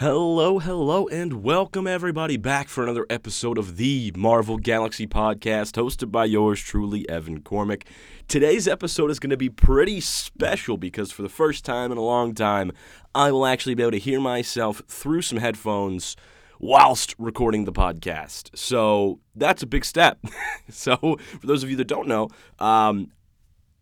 Hello, hello, and welcome everybody back for another episode of the Marvel Galaxy podcast, hosted by yours truly, Evan Cormick. Today's episode is going to be pretty special because for the first time in a long time, I will actually be able to hear myself through some headphones whilst recording the podcast. So that's a big step. so, for those of you that don't know, um,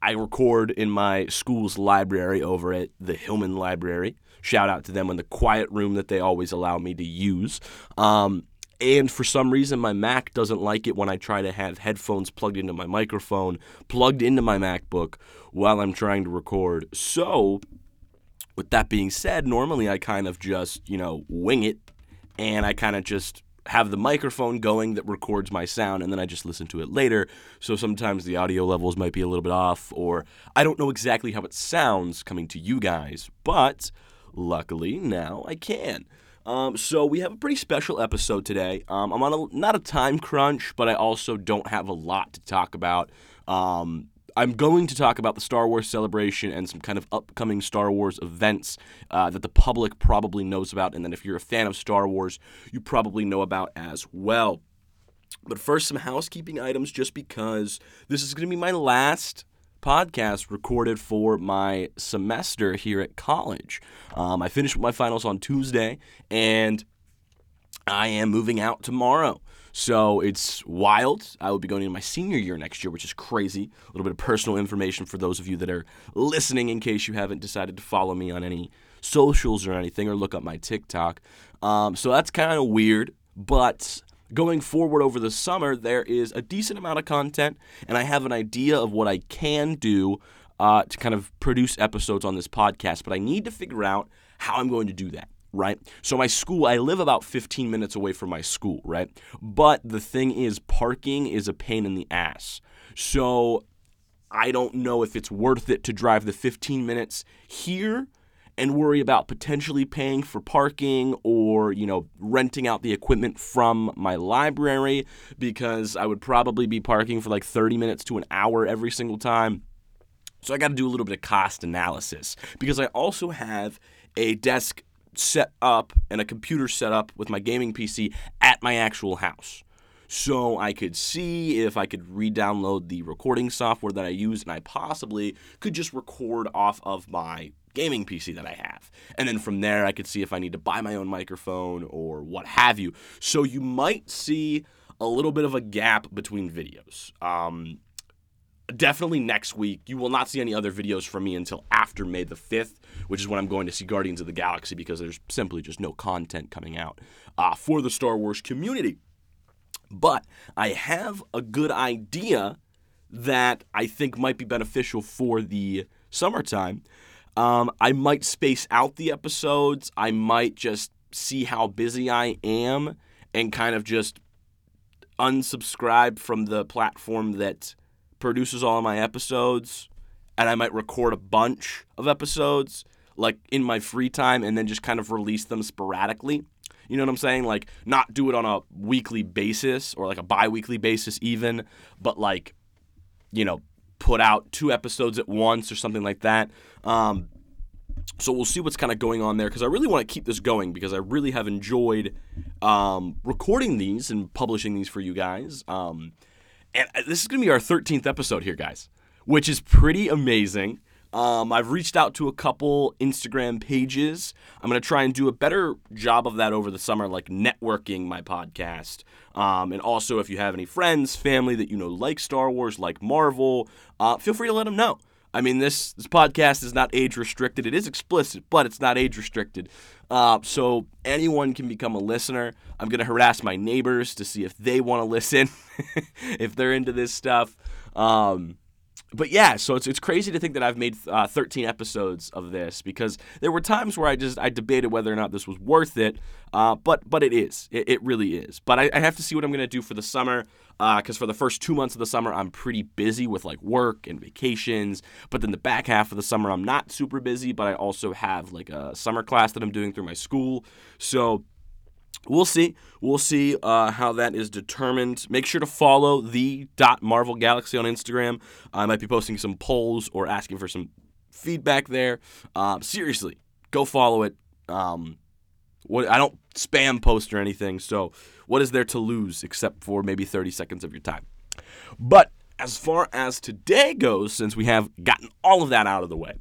I record in my school's library over at the Hillman Library. Shout out to them in the quiet room that they always allow me to use. Um, and for some reason, my Mac doesn't like it when I try to have headphones plugged into my microphone, plugged into my MacBook while I'm trying to record. So, with that being said, normally I kind of just, you know, wing it and I kind of just have the microphone going that records my sound and then I just listen to it later. So sometimes the audio levels might be a little bit off or I don't know exactly how it sounds coming to you guys, but luckily now I can. Um, so we have a pretty special episode today. Um, I'm on a, not a time crunch, but I also don't have a lot to talk about. Um, I'm going to talk about the Star Wars celebration and some kind of upcoming Star Wars events uh, that the public probably knows about, and then if you're a fan of Star Wars, you probably know about as well. But first, some housekeeping items just because this is going to be my last podcast recorded for my semester here at college. Um, I finished my finals on Tuesday, and I am moving out tomorrow. So it's wild. I will be going into my senior year next year, which is crazy. A little bit of personal information for those of you that are listening in case you haven't decided to follow me on any socials or anything or look up my TikTok. Um, so that's kind of weird, but going forward over the summer, there is a decent amount of content, and I have an idea of what I can do uh, to kind of produce episodes on this podcast, but I need to figure out how I'm going to do that right? So my school, I live about 15 minutes away from my school, right? But the thing is, parking is a pain in the ass. So I don't know if it's worth it to drive the 15 minutes here and worry about potentially paying for parking or, you know, renting out the equipment from my library because I would probably be parking for like 30 minutes to an hour every single time. So I got to do a little bit of cost analysis because I also have a desk set up and a computer set up with my gaming PC at my actual house. So I could see if I could re download the recording software that I use, and I possibly could just record off of my gaming PC that I have. And then from there, I could see if I need to buy my own microphone or what have you. So you might see a little bit of a gap between videos. Um, definitely next week. You will not see any other videos from me until after May the 5th, which is when I'm going to see Guardians of the Galaxy because there's simply just no content coming out uh, for the Star Wars community. But I have a good idea that I think might be beneficial for the summertime. Um, I might space out the episodes. I might just see how busy I am and kind of just unsubscribe from the platform that produces all my episodes, and I might record a bunch of episodes like in my free time and then just kind of release them sporadically. You know what I'm saying? Like not do it on a weekly basis or like a bi-weekly basis even, but like you know, put out two episodes at once or something like that. Um, so we'll see what's kind of going on there because I really want to keep this going because I really have enjoyed um, recording these and publishing these for you guys. Um, and uh, this is going to be our 13th episode here, guys, which is pretty amazing. Um, I've reached out to a couple Instagram pages. I'm going to try and do a better job of that over the summer, like networking my podcast. Um, and also, if you have any friends, family that you know like Star Wars, like Marvel, uh, feel free to let them know. I mean, this this podcast is not age restricted. It is explicit, but it's not age restricted. Uh, so anyone can become a listener. I'm gonna harass my neighbors to see if they want to listen, if they're into this stuff. Um, but yeah, so it's it's crazy to think that I've made uh, 13 episodes of this because there were times where I just I debated whether or not this was worth it. Uh, but but it is, it, it really is. But I, I, have to see what I'm gonna do for the summer because uh, for the first two months of the summer I'm pretty busy with like work and vacations. But then the back half of the summer I'm not super busy, but I also have like a summer class that I'm doing through my school. So we'll see. We'll see uh, how that is determined. Make sure to follow the dot Marvel Galaxy on Instagram. I might be posting some polls or asking for some feedback there. Uh, seriously, go follow it. Um, What I don't spam post or anything, so what is there to lose except for maybe 30 seconds of your time? But as far as today goes, since we have gotten all of that out of the way,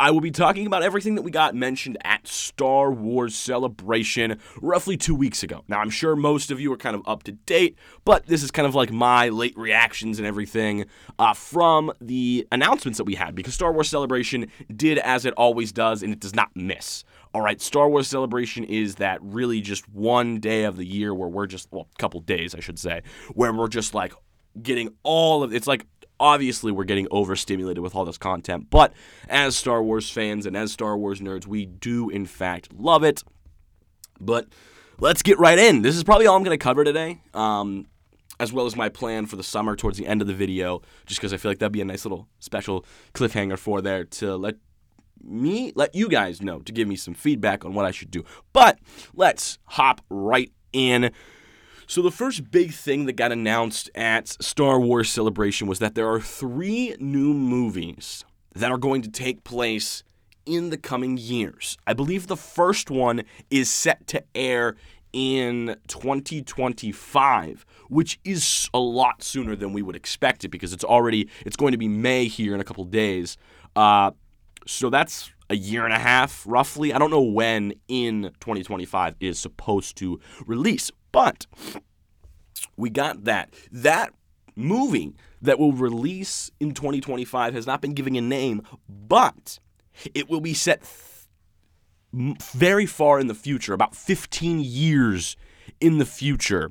I will be talking about everything that we got mentioned at Star Wars Celebration roughly two weeks ago. Now, I'm sure most of you are kind of up to date, but this is kind of like my late reactions and everything uh, from the announcements that we had because Star Wars Celebration did as it always does and it does not miss. All right, Star Wars Celebration is that really just one day of the year where we're just, well, a couple days, I should say, where we're just like getting all of it's like obviously we're getting overstimulated with all this content, but as Star Wars fans and as Star Wars nerds, we do in fact love it. But let's get right in. This is probably all I'm going to cover today, um, as well as my plan for the summer towards the end of the video, just because I feel like that'd be a nice little special cliffhanger for there to let me, let you guys know, to give me some feedback on what I should do. But let's hop right in. So, the first big thing that got announced at Star Wars Celebration was that there are three new movies that are going to take place in the coming years. I believe the first one is set to air in 2025 which is a lot sooner than we would expect it because it's already it's going to be may here in a couple days. Uh, so that's a year and a half roughly. I don't know when in 2025 is supposed to release but we got that. That movie that will release in 2025 has not been given a name, but it will be set th- very far in the future, about 15 years in the future.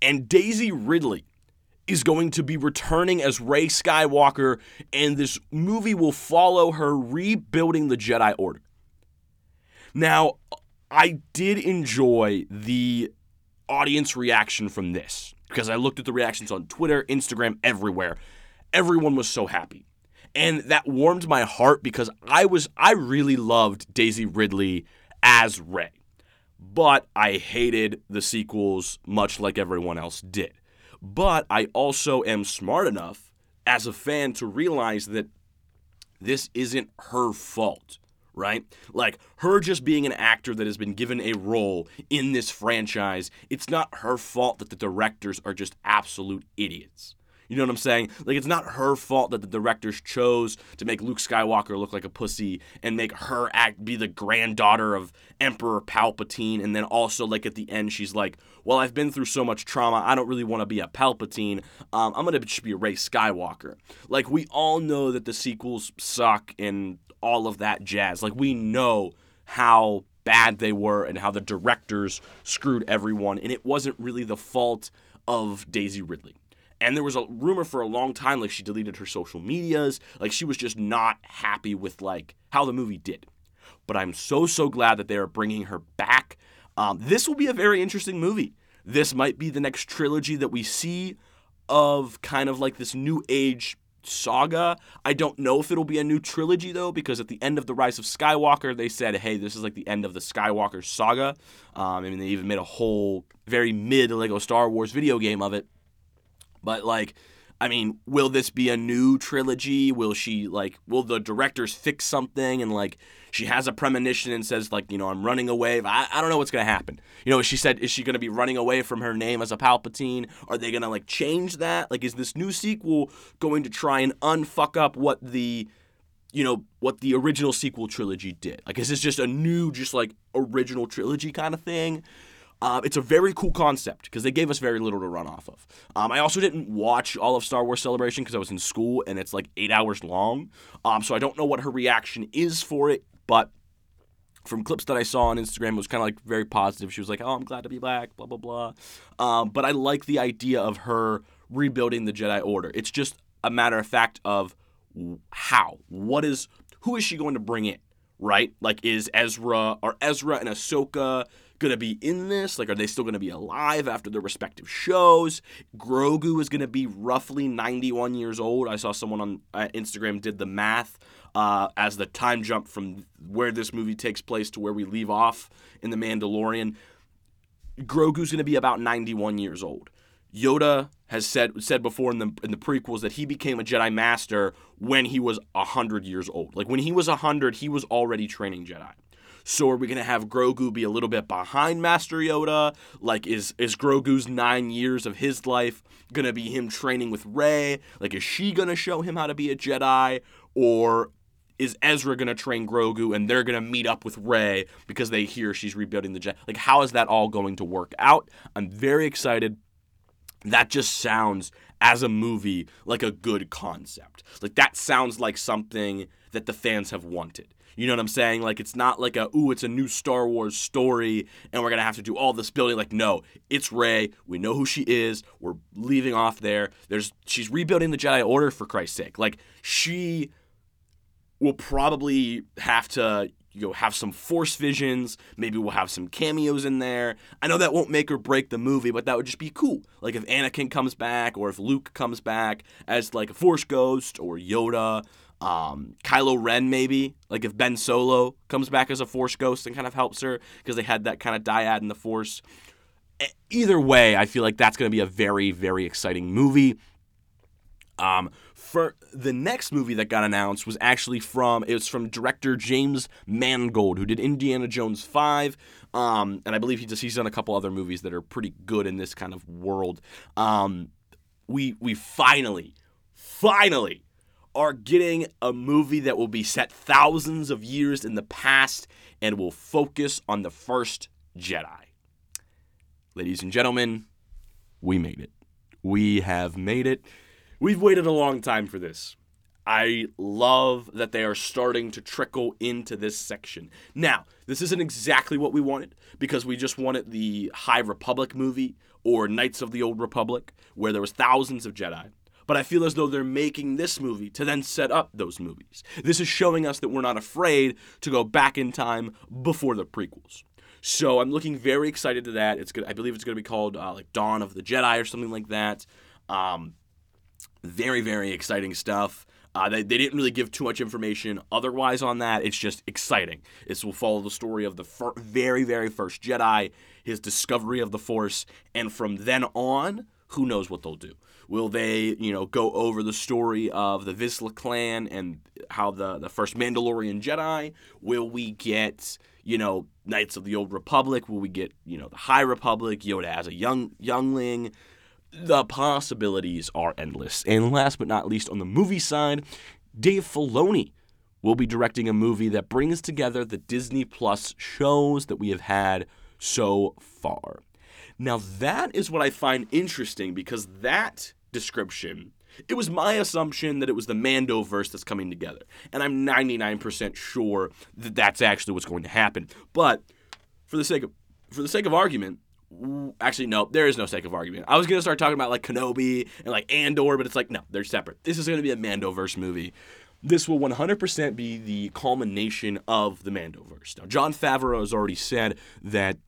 And Daisy Ridley is going to be returning as Rey Skywalker, and this movie will follow her rebuilding the Jedi Order. Now, I did enjoy the audience reaction from this because I looked at the reactions on Twitter, Instagram, everywhere. Everyone was so happy. And that warmed my heart because I was I really loved Daisy Ridley as Rey. But I hated the sequels much like everyone else did. But I also am smart enough as a fan to realize that this isn't her fault right? Like her just being an actor that has been given a role in this franchise, it's not her fault that the directors are just absolute idiots. You know what I'm saying? Like it's not her fault that the directors chose to make Luke Skywalker look like a pussy and make her act be the granddaughter of Emperor Palpatine and then also like at the end she's like, "Well, I've been through so much trauma. I don't really want to be a Palpatine. Um, I'm going to just be a Rey Skywalker." Like we all know that the sequels suck and all of that jazz. Like we know how bad they were and how the directors screwed everyone, and it wasn't really the fault of Daisy Ridley. And there was a rumor for a long time like she deleted her social medias, like she was just not happy with like how the movie did. But I'm so so glad that they are bringing her back. Um, this will be a very interesting movie. This might be the next trilogy that we see of kind of like this new age saga. I don't know if it'll be a new trilogy though, because at the end of the Rise of Skywalker, they said, "Hey, this is like the end of the Skywalker saga." Um, I mean, they even made a whole very mid Lego Star Wars video game of it. But like, I mean, will this be a new trilogy? Will she like will the directors fix something and like she has a premonition and says like, you know, I'm running away. I, I don't know what's going to happen. You know, she said is she going to be running away from her name as a Palpatine? Are they going to like change that? Like is this new sequel going to try and unfuck up what the you know what the original sequel trilogy did? Like is this just a new just like original trilogy kind of thing? Uh, it's a very cool concept because they gave us very little to run off of. Um, I also didn't watch all of Star Wars Celebration because I was in school and it's like eight hours long. Um, so I don't know what her reaction is for it, but from clips that I saw on Instagram, it was kind of like very positive. She was like, "Oh, I'm glad to be back," blah blah blah. Um, but I like the idea of her rebuilding the Jedi Order. It's just a matter of fact of how, what is, who is she going to bring in, right? Like, is Ezra or Ezra and Ahsoka going to be in this? Like, are they still going to be alive after their respective shows? Grogu is going to be roughly 91 years old. I saw someone on uh, Instagram did the math uh, as the time jump from where this movie takes place to where we leave off in The Mandalorian. Grogu's going to be about 91 years old. Yoda has said said before in the in the prequels that he became a Jedi Master when he was hundred years old. Like when he was hundred, he was already training Jedi. So are we gonna have Grogu be a little bit behind Master Yoda? Like, is is Grogu's nine years of his life gonna be him training with Rey? Like, is she gonna show him how to be a Jedi, or is Ezra gonna train Grogu and they're gonna meet up with Rey because they hear she's rebuilding the Jedi? Like, how is that all going to work out? I'm very excited. That just sounds as a movie like a good concept. Like that sounds like something that the fans have wanted. You know what I'm saying? Like it's not like a ooh, it's a new Star Wars story and we're gonna have to do all this building. Like no, it's Rey. We know who she is. We're leaving off there. There's she's rebuilding the Jedi Order for Christ's sake. Like she will probably have to you know have some force visions maybe we'll have some cameos in there i know that won't make or break the movie but that would just be cool like if anakin comes back or if luke comes back as like a force ghost or yoda um, Kylo Ren maybe like if Ben Solo comes back as a Force ghost and kind of helps her because they had that kind of dyad in the Force. Either way, I feel like that's going to be a very very exciting movie. Um, for the next movie that got announced was actually from it was from director James Mangold who did Indiana Jones 5 um, and I believe he just he's done a couple other movies that are pretty good in this kind of world um, we we finally finally are getting a movie that will be set thousands of years in the past and will focus on the first Jedi ladies and gentlemen we made it we have made it We've waited a long time for this. I love that they are starting to trickle into this section. Now, this isn't exactly what we wanted because we just wanted the High Republic movie or Knights of the Old Republic where there was thousands of Jedi. But I feel as though they're making this movie to then set up those movies. This is showing us that we're not afraid to go back in time before the prequels. So I'm looking very excited to that. It's good. I believe it's going to be called uh, like Dawn of the Jedi or something like that. Um, very, very exciting stuff. Uh, they, they didn't really give too much information otherwise on that. It's just exciting. This will follow the story of the fir- very, very first Jedi, his discovery of the Force, and from then on, who knows what they'll do. Will they, you know, go over the story of the Vizsla clan and how the, the first Mandalorian Jedi? Will we get, you know, Knights of the Old Republic? Will we get, you know, the High Republic, Yoda as a young youngling? the possibilities are endless. And last but not least, on the movie side, Dave Filoni will be directing a movie that brings together the Disney Plus shows that we have had so far. Now, that is what I find interesting because that description, it was my assumption that it was the Mando verse that's coming together. And I'm 99% sure that that's actually what's going to happen. But for the sake of for the sake of argument, Actually, no, there is no sake of argument. I was gonna start talking about like Kenobi and like Andor, but it's like no, they're separate. This is gonna be a Mando verse movie. This will 100% be the culmination of the Mando verse. Now, Jon Favreau has already said that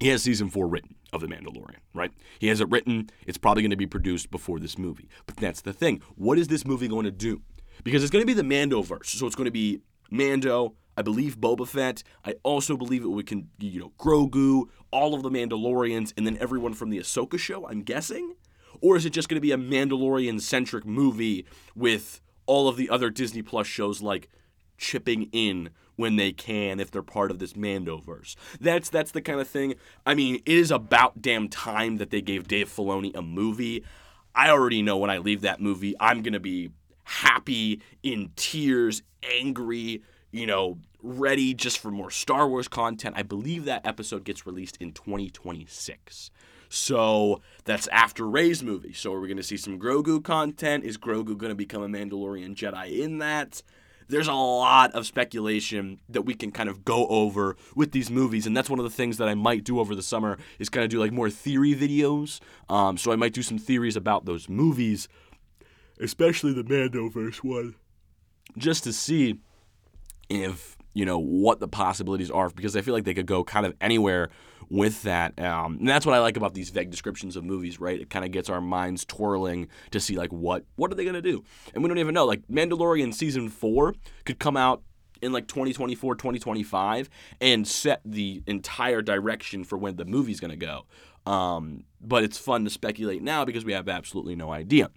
he has season four written of The Mandalorian, right? He has it written. It's probably going to be produced before this movie. But that's the thing. What is this movie going to do? Because it's going to be the Mandoverse. So it's going to be Mando, I believe Boba Fett. I also believe it can, you know, Grogu, all of the Mandalorians, and then everyone from the Ahsoka show. I'm guessing, or is it just going to be a Mandalorian centric movie with all of the other Disney Plus shows like chipping in when they can if they're part of this Mandoverse? That's that's the kind of thing. I mean, it is about damn time that they gave Dave Filoni a movie. I already know when I leave that movie, I'm gonna be happy, in tears, angry, you know, ready just for more Star Wars content. I believe that episode gets released in 2026. So that's after Rey's movie. So are we going to see some Grogu content? Is Grogu going to become a Mandalorian Jedi in that? There's a lot of speculation that we can kind of go over with these movies, and that's one of the things that I might do over the summer is kind of do like more theory videos. Um, so I might do some theories about those movies, especially the Mandoverse one, just to see if you know what the possibilities are because I feel like they could go kind of anywhere with that. Um, and that's what I like about these vague descriptions of movies, right? It kind of gets our minds twirling to see like what what are they gonna do, and we don't even know. Like Mandalorian season four could come out in like 2024 2025 and set the entire direction for when the movie's going to go um, but it's fun to speculate now because we have absolutely no idea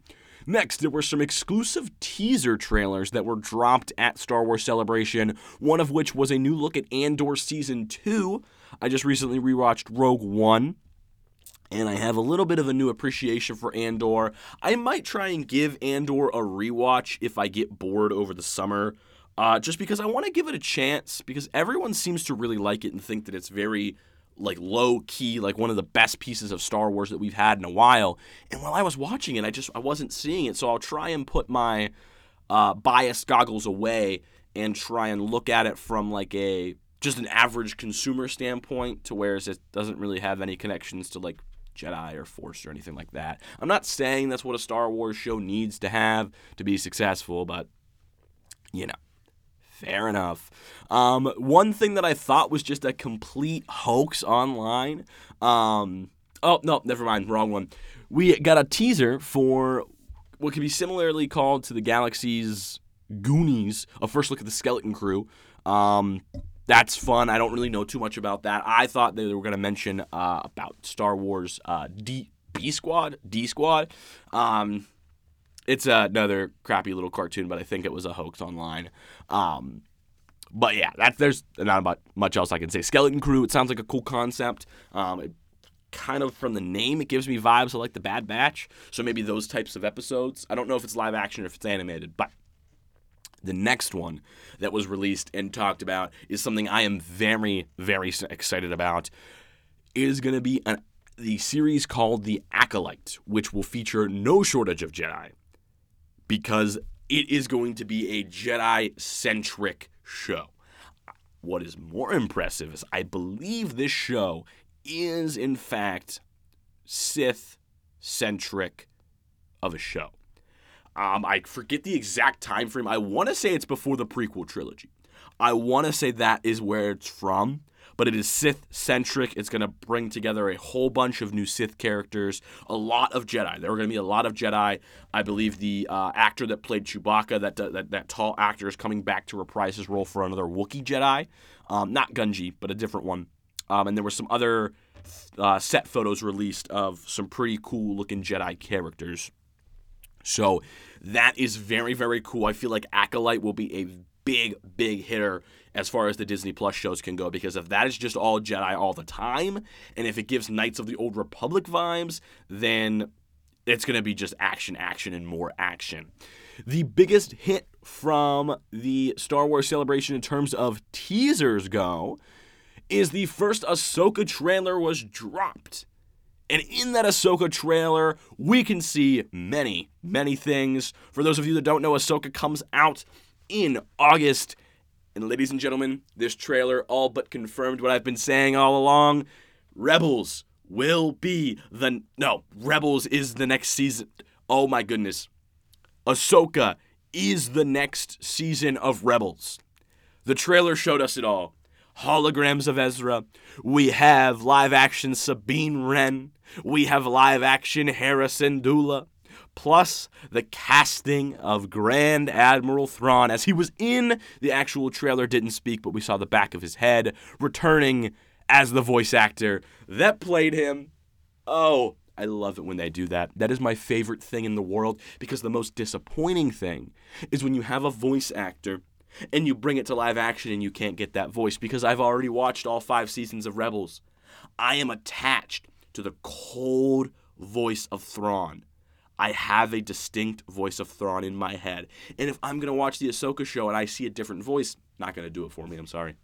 Next, there were some exclusive teaser trailers that were dropped at Star Wars Celebration, one of which was a new look at Andor Season 2. I just recently rewatched Rogue One, and I have a little bit of a new appreciation for Andor. I might try and give Andor a rewatch if I get bored over the summer. Uh, just because I want to give it a chance, because everyone seems to really like it and think that it's very like low key, like one of the best pieces of Star Wars that we've had in a while. And while I was watching it, I just I wasn't seeing it. So I'll try and put my uh, biased goggles away and try and look at it from like a just an average consumer standpoint, to whereas it doesn't really have any connections to like Jedi or Force or anything like that. I'm not saying that's what a Star Wars show needs to have to be successful, but you know. Fair enough. Um, one thing that I thought was just a complete hoax online. Um, oh, no, never mind. Wrong one. We got a teaser for what could be similarly called to the Galaxy's Goonies, a first look at the Skeleton Crew. Um, that's fun. I don't really know too much about that. I thought they were going to mention uh, about Star Wars uh, D B Squad, D Squad. Um, it's another crappy little cartoon, but I think it was a hoax online. Um, but yeah, that's there's not much else I can say. Skeleton Crew. It sounds like a cool concept. Um, it, kind of from the name, it gives me vibes of like the Bad Batch. So maybe those types of episodes. I don't know if it's live action or if it's animated, but the next one that was released and talked about is something I am very, very excited about. It is going to be an, the series called The Acolyte, which will feature no shortage of Jedi because it is going to be a Jedi centric show. What is more impressive is I believe this show is, in fact, Sith centric of a show. Um, I forget the exact time frame. I want to say it's before the prequel trilogy. I want to say that is where it's from but it is Sith centric. It's going to bring together a whole bunch of new Sith characters, a lot of Jedi. There are going to be a lot of Jedi. I believe the uh, actor that played Chewbacca, that, that that tall actor, is coming back to reprise his role for another Wookiee Jedi, um, not Gungi, but a different one. Um, and there were some other uh, set photos released of some pretty cool looking Jedi characters. So that is very, very cool. I feel like Acolyte will be a big, big hitter as far as the Disney Plus shows can go. Because if that is just all Jedi all the time, and if it gives Knights of the Old Republic vibes, then it's going to be just action, action, and more action. The biggest hit from the Star Wars celebration in terms of teasers go is the first Ahsoka trailer was dropped. And in that Ahsoka trailer, we can see many, many things. For those of you that don't know, Ahsoka comes out in August. And ladies and gentlemen, this trailer all but confirmed what I've been saying all along. Rebels will be the no, Rebels is the next season. Oh my goodness. Ahsoka is the next season of Rebels. The trailer showed us it all. Holograms of Ezra. We have live action Sabine Wren. We have live action Hera Syndulla plus the casting of Grand Admiral Thrawn, as he was in the actual trailer, didn't speak, but we saw the back of his head, returning as the voice actor that played him. Oh, I love it when they do that. That is my favorite thing in the world because the most disappointing thing is when you have a voice actor and you bring it to live action and you can't get that voice because I've already watched all five seasons of Rebels. I am attached to the cold voice of Thrawn. I have a distinct voice of Thrawn in my head. And if I'm going to watch the Ahsoka show and I see a different voice, not going to do it for me. I'm sorry.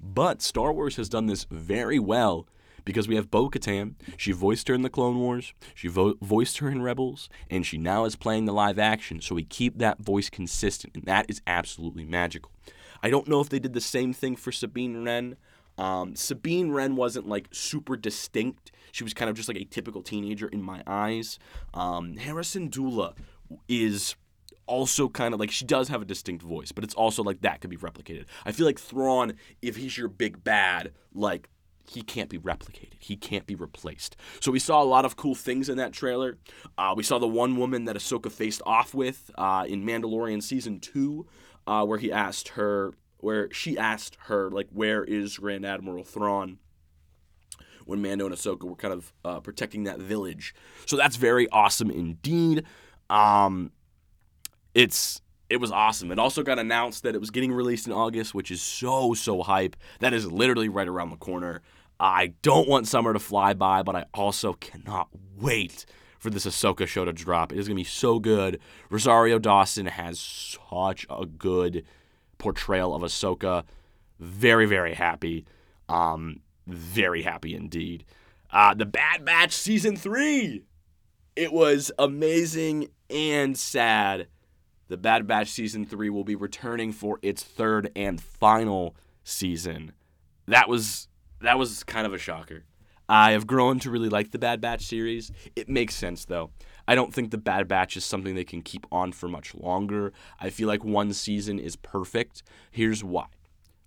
But Star Wars has done this very well because we have Bo Katan. She voiced her in the Clone Wars, she vo- voiced her in Rebels, and she now is playing the live action. So we keep that voice consistent, and that is absolutely magical. I don't know if they did the same thing for Sabine Wren. Um, Sabine Wren wasn't like super distinct. She was kind of just like a typical teenager in my eyes. Um, Hera Syndulla is also kind of like she does have a distinct voice, but it's also like that could be replicated. I feel like Thrawn, if he's your big bad, like he can't be replicated. He can't be replaced. So we saw a lot of cool things in that trailer. Uh, we saw the one woman that Ahsoka faced off with uh, in Mandalorian season two, uh, where he asked her where she asked her like where is Grand Admiral Thrawn when Mando and Ahsoka were kind of uh, protecting that village. So that's very awesome indeed. Um, it's it was awesome. It also got announced that it was getting released in August, which is so so hype. That is literally right around the corner. I don't want summer to fly by, but I also cannot wait for this Ahsoka show to drop. It is gonna be so good. Rosario Dawson has such a good portrayal of Ahsoka. Very very happy. Um, very happy indeed. Uh, the Bad Batch season three. It was amazing and sad. The Bad Batch season three will be returning for its third and final season. That was that was kind of a shocker. I have grown to really like the Bad Batch series. It makes sense though. I don't think the Bad Batch is something they can keep on for much longer. I feel like one season is perfect. Here's why,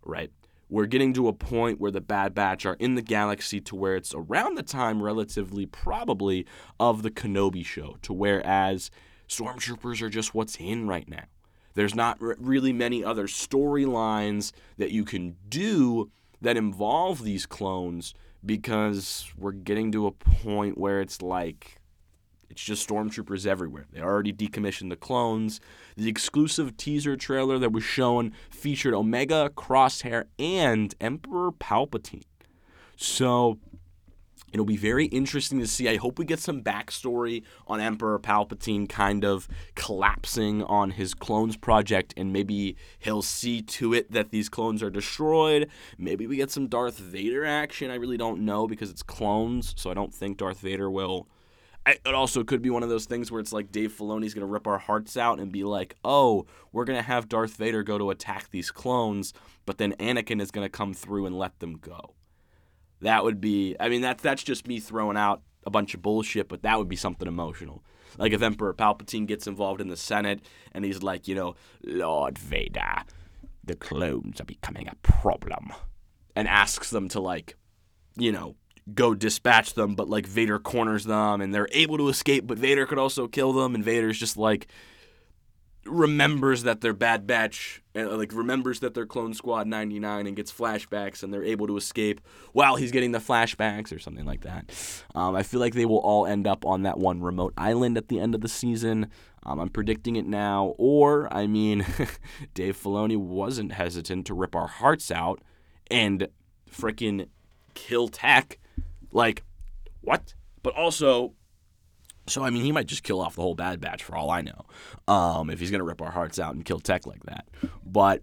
right? we're getting to a point where the Bad Batch are in the galaxy to where it's around the time, relatively probably, of the Kenobi show, to whereas Stormtroopers are just what's in right now. There's not r- really many other storylines that you can do that involve these clones because we're getting to a point where it's like it's just stormtroopers everywhere. They already decommissioned the clones. The exclusive teaser trailer that was shown featured Omega, Crosshair, and Emperor Palpatine. So it'll be very interesting to see. I hope we get some backstory on Emperor Palpatine kind of collapsing on his clones project, and maybe he'll see to it that these clones are destroyed. Maybe we get some Darth Vader action. I really don't know because it's clones, so I don't think Darth Vader will it also could be one of those things where it's like Dave Filoni's going to rip our hearts out and be like, oh, we're going to have Darth Vader go to attack these clones, but then Anakin is going to come through and let them go. That would be, I mean, that's, that's just me throwing out a bunch of bullshit, but that would be something emotional. Like if Emperor Palpatine gets involved in the Senate and he's like, you know, Lord Vader, the clones are becoming a problem, and asks them to, like, you know, go dispatch them, but like Vader corners them and they're able to escape, but Vader could also kill them, and Vader's just like remembers that they're Bad Batch, and like remembers that they're Clone Squad 99 and gets flashbacks, and they're able to escape while he's getting the flashbacks or something like that. Um, I feel like they will all end up on that one remote island at the end of the season. Um, I'm predicting it now, or I mean, Dave Filoni wasn't hesitant to rip our hearts out and freaking kill Tech like, what? But also, so I mean, he might just kill off the whole Bad Batch for all I know, um, if he's gonna rip our hearts out and kill Tech like that. But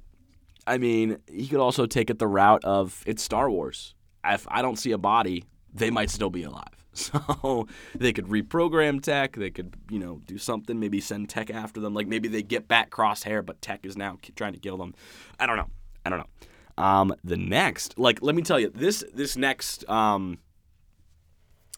I mean, he could also take it the route of it's Star Wars. If I don't see a body, they might still be alive. So they could reprogram Tech. They could, you know, do something. Maybe send Tech after them. Like maybe they get back Crosshair, but Tech is now trying to kill them. I don't know. I don't know. Um, the next, like, let me tell you, this this next um,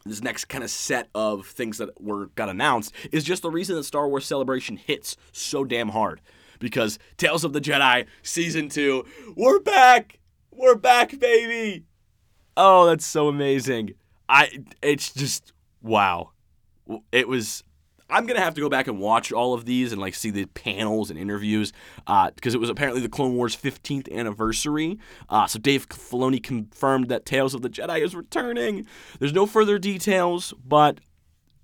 this next kind of set of things that were got announced is just the reason that Star Wars Celebration hits so damn hard. Because Tales of the Jedi season two, we're back, we're back, baby. Oh, that's so amazing. I it's just wow. It was I'm gonna have to go back and watch all of these and like see the panels and interviews because uh, it was apparently the Clone Wars 15th anniversary. Uh, so Dave Filoni confirmed that Tales of the Jedi is returning. There's no further details, but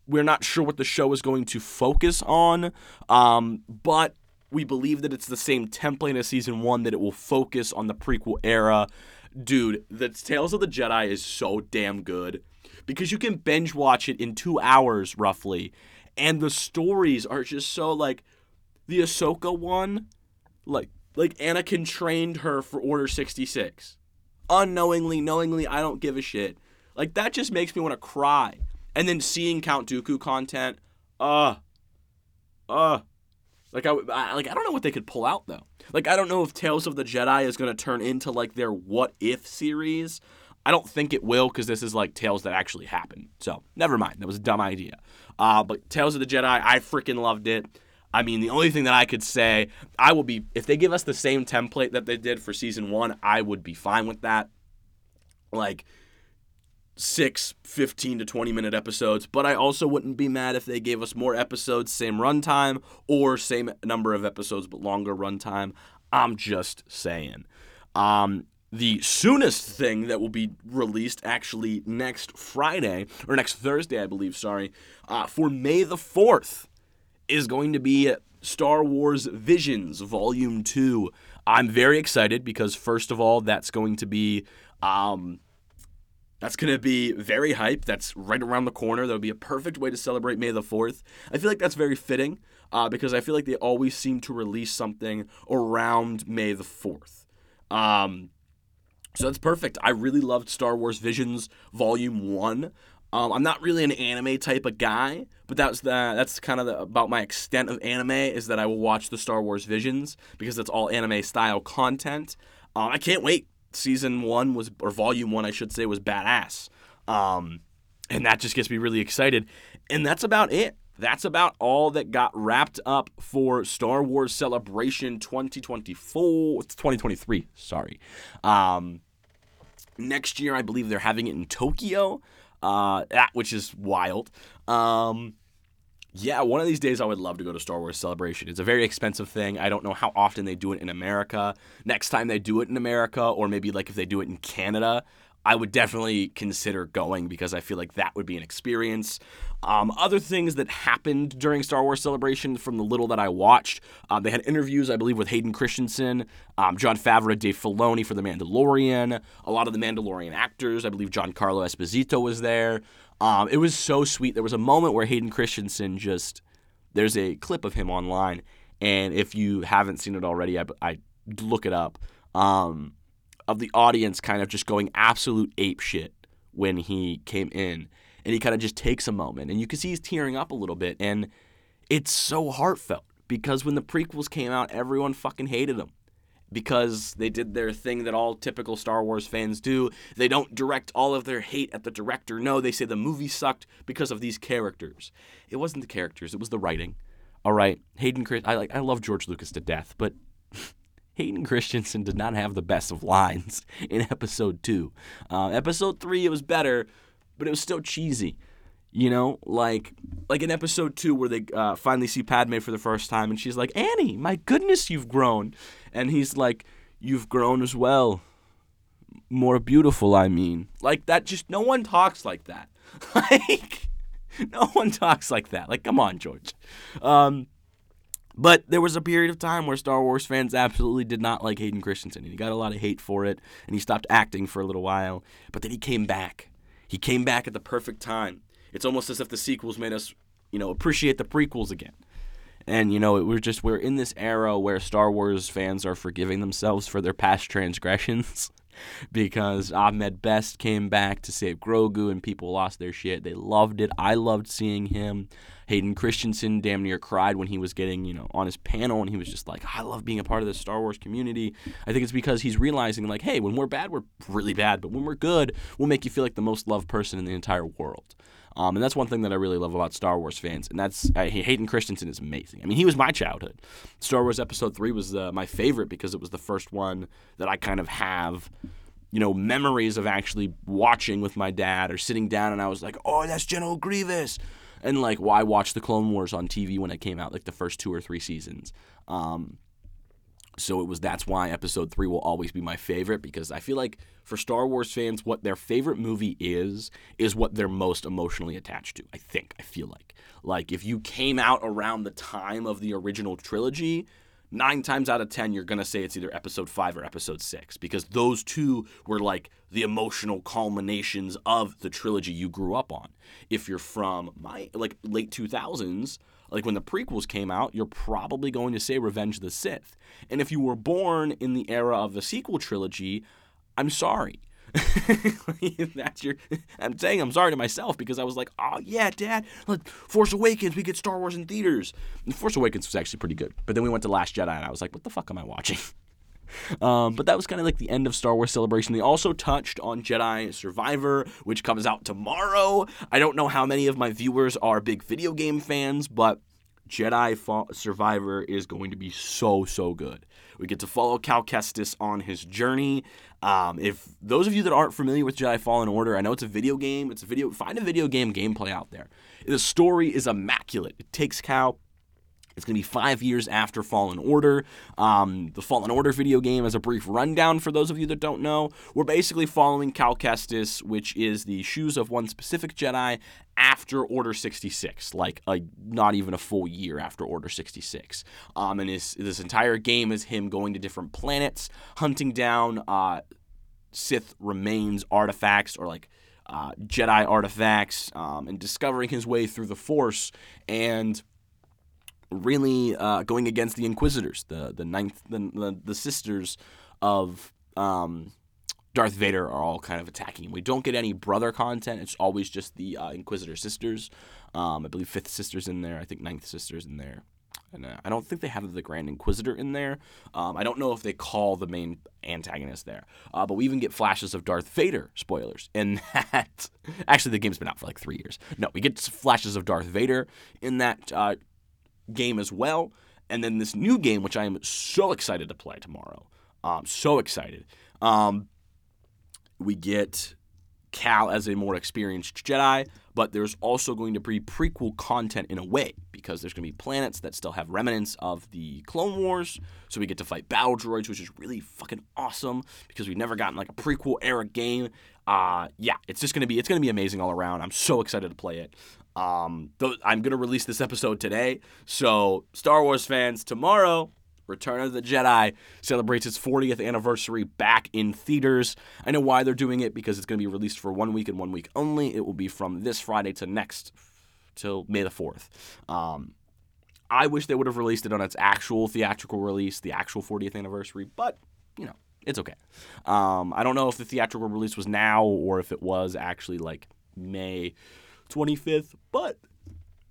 we're not sure what the show is going to focus on. Um, but we believe that it's the same template as season one, that it will focus on the prequel era. Dude, the Tales of the Jedi is so damn good because you can binge watch it in two hours roughly and the stories are just so like the Ahsoka one, like like Anakin trained her for Order 66. Unknowingly, knowingly, I don't give a shit. Like that just makes me want to cry. And then seeing Count Dooku content, uh uh like I, I like I don't know what they could pull out though. Like I don't know if Tales of the Jedi is going to turn into like their what if series. I don't think it will because this is like tales that actually happened. So never mind. That was a dumb idea. Uh, but Tales of the Jedi, I freaking loved it. I mean, the only thing that I could say, I will be, if they give us the same template that they did for season one, I would be fine with that. Like, six 15 to 20 minute episodes, but I also wouldn't be mad if they gave us more episodes, same runtime, or same number of episodes but longer runtime. I'm just saying. Um, the soonest thing that will be released actually next Friday or next Thursday, I believe. Sorry, uh, for May the fourth is going to be Star Wars Visions Volume Two. I'm very excited because first of all, that's going to be. Um, that's going to be very hype. That's right around the corner. That would be a perfect way to celebrate May the 4th. I feel like that's very fitting uh, because I feel like they always seem to release something around May the 4th. Um, so that's perfect. I really loved Star Wars Visions Volume One. Um, I'm not really an anime type of guy, but that's the that's kind of the, about my extent of anime is that I will watch the Star Wars Visions because that's all anime style content. Um, I can't wait. Season one was or Volume One, I should say, was badass, um, and that just gets me really excited. And that's about it. That's about all that got wrapped up for Star Wars Celebration 2024. 2023, sorry. Um, next year, I believe they're having it in Tokyo, uh, which is wild. Um, yeah, one of these days I would love to go to Star Wars Celebration. It's a very expensive thing. I don't know how often they do it in America. Next time they do it in America, or maybe like if they do it in Canada, I would definitely consider going because I feel like that would be an experience. Um, other things that happened during Star Wars Celebration from the little that I watched, um, they had interviews, I believe, with Hayden Christensen, um, Jon Favreau, Dave Filoni for The Mandalorian, a lot of the Mandalorian actors. I believe Giancarlo Esposito was there. Um, it was so sweet. There was a moment where Hayden Christensen just, there's a clip of him online, and if you haven't seen it already, I, I look it up. Um, of the audience kind of just going absolute ape shit when he came in. And he kind of just takes a moment. And you can see he's tearing up a little bit. And it's so heartfelt because when the prequels came out, everyone fucking hated them because they did their thing that all typical Star Wars fans do. They don't direct all of their hate at the director. No, they say the movie sucked because of these characters. It wasn't the characters, it was the writing. All right, Hayden Chris I like I love George Lucas to death, but Hayden Christensen did not have the best of lines in episode two. Uh, episode three, it was better, but it was still cheesy. You know, like like in episode two where they uh, finally see Padme for the first time, and she's like, "Annie, my goodness, you've grown," and he's like, "You've grown as well, more beautiful." I mean, like that. Just no one talks like that. like, no one talks like that. Like, come on, George. Um, but there was a period of time where Star Wars fans absolutely did not like Hayden Christensen. And He got a lot of hate for it, and he stopped acting for a little while. But then he came back. He came back at the perfect time. It's almost as if the sequels made us, you know, appreciate the prequels again. And you know, we're just we're in this era where Star Wars fans are forgiving themselves for their past transgressions. because Ahmed Best came back to save Grogu and people lost their shit. They loved it. I loved seeing him. Hayden Christensen damn near cried when he was getting, you know, on his panel and he was just like, I love being a part of the Star Wars community. I think it's because he's realizing like, hey, when we're bad, we're really bad, but when we're good, we'll make you feel like the most loved person in the entire world. Um, and that's one thing that I really love about Star Wars fans, and that's uh, Hayden Christensen is amazing. I mean, he was my childhood. Star Wars Episode Three was uh, my favorite because it was the first one that I kind of have you know, memories of actually watching with my dad or sitting down and I was like, oh, that's General Grievous. And like, why watch the Clone Wars on TV when it came out, like the first two or three seasons? Um, so it was that's why episode three will always be my favorite because I feel like for Star Wars fans, what their favorite movie is, is what they're most emotionally attached to. I think, I feel like. Like, if you came out around the time of the original trilogy, nine times out of ten, you're going to say it's either episode five or episode six because those two were like the emotional culminations of the trilogy you grew up on. If you're from my like late 2000s, like when the prequels came out, you're probably going to say Revenge of the Sith. And if you were born in the era of the sequel trilogy, I'm sorry. That's your. I'm saying I'm sorry to myself because I was like, oh yeah, Dad, like Force Awakens, we get Star Wars in theaters. And Force Awakens was actually pretty good, but then we went to Last Jedi, and I was like, what the fuck am I watching? Um, but that was kind of like the end of Star Wars Celebration. They also touched on Jedi Survivor, which comes out tomorrow. I don't know how many of my viewers are big video game fans, but Jedi Survivor is going to be so, so good. We get to follow Cal Kestis on his journey. Um, if those of you that aren't familiar with Jedi Fallen Order, I know it's a video game. It's a video. Find a video game gameplay out there. The story is immaculate. It takes Cal It's going to be five years after Fallen Order. Um, the Fallen Order video game, as a brief rundown for those of you that don't know, we're basically following Cal Kestis, which is the shoes of one specific Jedi after Order 66, like a, not even a full year after Order 66. Um, and his, this entire game is him going to different planets, hunting down uh, Sith remains, artifacts, or like uh, Jedi artifacts, um, and discovering his way through the Force. And really uh, going against the Inquisitors, the the ninth, the the, the sisters of um, Darth Vader are all kind of attacking. We don't get any brother content. It's always just the uh, Inquisitor sisters. Um, I believe fifth sister's in there. I think ninth sister's in there. And uh, I don't think they have the Grand Inquisitor in there. Um, I don't know if they call the main antagonist there. Uh, but we even get flashes of Darth Vader, spoilers, in that. Actually, the game's been out for like three years. No, we get flashes of Darth Vader in that uh, game as well. And then this new game, which I am so excited to play tomorrow. Um, so excited. Um, we get Cal as a more experienced Jedi, but there's also going to be prequel content in a way because there's going to be planets that still have remnants of the Clone Wars. So we get to fight battle droids, which is really fucking awesome because we've never gotten like a prequel era game. Uh, yeah, it's just gonna be it's gonna be amazing all around. I'm so excited to play it. Um, th- I'm gonna release this episode today, so Star Wars fans, tomorrow, Return of the Jedi celebrates its 40th anniversary back in theaters. I know why they're doing it because it's gonna be released for one week and one week only. It will be from this Friday to next, till May the 4th. Um, I wish they would have released it on its actual theatrical release, the actual 40th anniversary, but you know, it's okay. Um, I don't know if the theatrical release was now or if it was actually like May 25th, but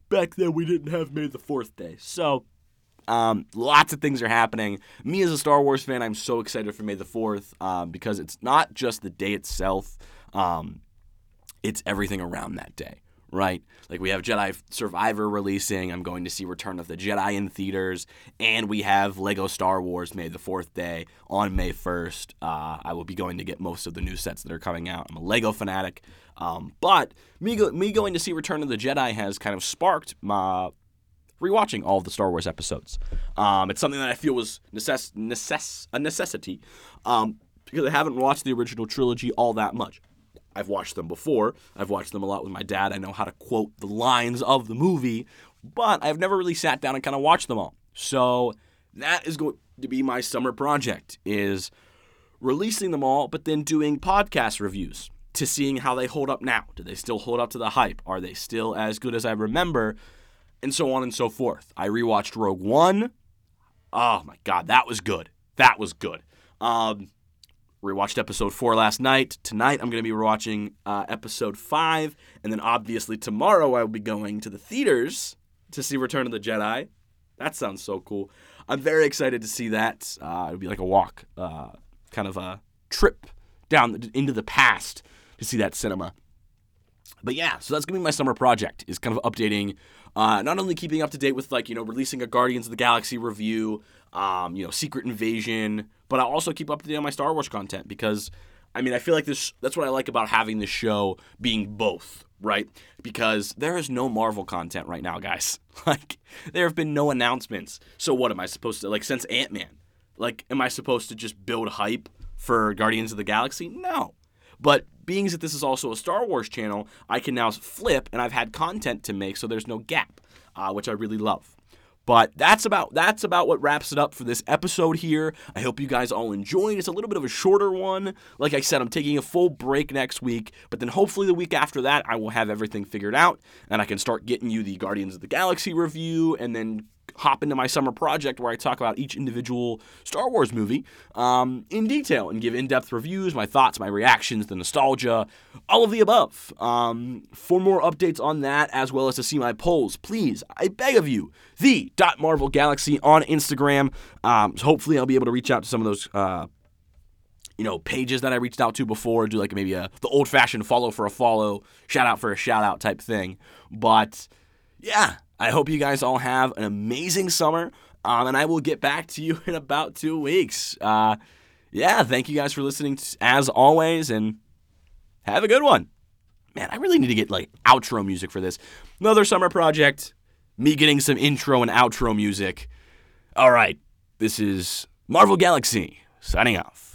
back then we didn't have May the 4th day. So, um, lots of things are happening. Me as a Star Wars fan, I'm so excited for May the 4th um, because it's not just the day itself, um, it's everything around that day right? Like we have Jedi Survivor releasing. I'm going to see Return of the Jedi in theaters, and we have Lego Star Wars May the Fourth Day on May 1st. Uh, I will be going to get most of the new sets that are coming out. I'm a Lego fanatic, um, but me go- me going to see Return of the Jedi has kind of sparked my rewatching all of the Star Wars episodes. Um, it's something that I feel was necess- necess- a necessity um, because I haven't watched the original trilogy all that much. I've watched them before. I've watched them a lot with my dad. I know how to quote the lines of the movie, but I've never really sat down and kind of watched them all. So that is going to be my summer project is releasing them all, but then doing podcast reviews to seeing how they hold up now. Do they still hold up to the hype? Are they still as good as I remember? And so on and so forth. I rewatched Rogue One. Oh my god, that was good. That was good. Um, rewatched episode four last night. Tonight I'm going to be rewatching uh, episode five, and then obviously tomorrow I will be going to the theaters to see Return of the Jedi. That sounds so cool. I'm very excited to see that. Uh, it'll be like a walk, uh, kind of a trip down into the past to see that cinema. But yeah, so that's gonna be my summer project. Is kind of updating, uh, not only keeping up to date with like you know releasing a Guardians of the Galaxy review, um, you know Secret Invasion, but I also keep up to date on my Star Wars content because I mean I feel like this that's what I like about having this show being both, right? Because there is no Marvel content right now, guys. Like there have been no announcements. So what am I supposed to like since Ant Man? Like am I supposed to just build hype for Guardians of the Galaxy? No. But being that this is also a Star Wars channel, I can now flip and I've had content to make, so there's no gap, uh, which I really love. But that's about that's about what wraps it up for this episode here. I hope you guys all enjoyed. It's a little bit of a shorter one. Like I said, I'm taking a full break next week, but then hopefully the week after that I will have everything figured out and I can start getting you the Guardians of the Galaxy review and then hop into my summer project where I talk about each individual Star Wars movie um, in detail and give in depth reviews, my thoughts, my reactions, the nostalgia, all of the above. Um, for more updates on that, as well as to see my polls, please, I beg of you, the dot Marvel Galaxy on Instagram. Um, so hopefully, I'll be able to reach out to some of those. Uh, you know, pages that I reached out to before, do like maybe a the old fashioned follow for a follow, shout out for a shout out type thing. But yeah, I hope you guys all have an amazing summer. Um, and I will get back to you in about two weeks. Uh, yeah, thank you guys for listening t- as always, and have a good one. Man, I really need to get like outro music for this. Another summer project. me getting some intro and outro music. All right, this is Marvel Galaxy signing off.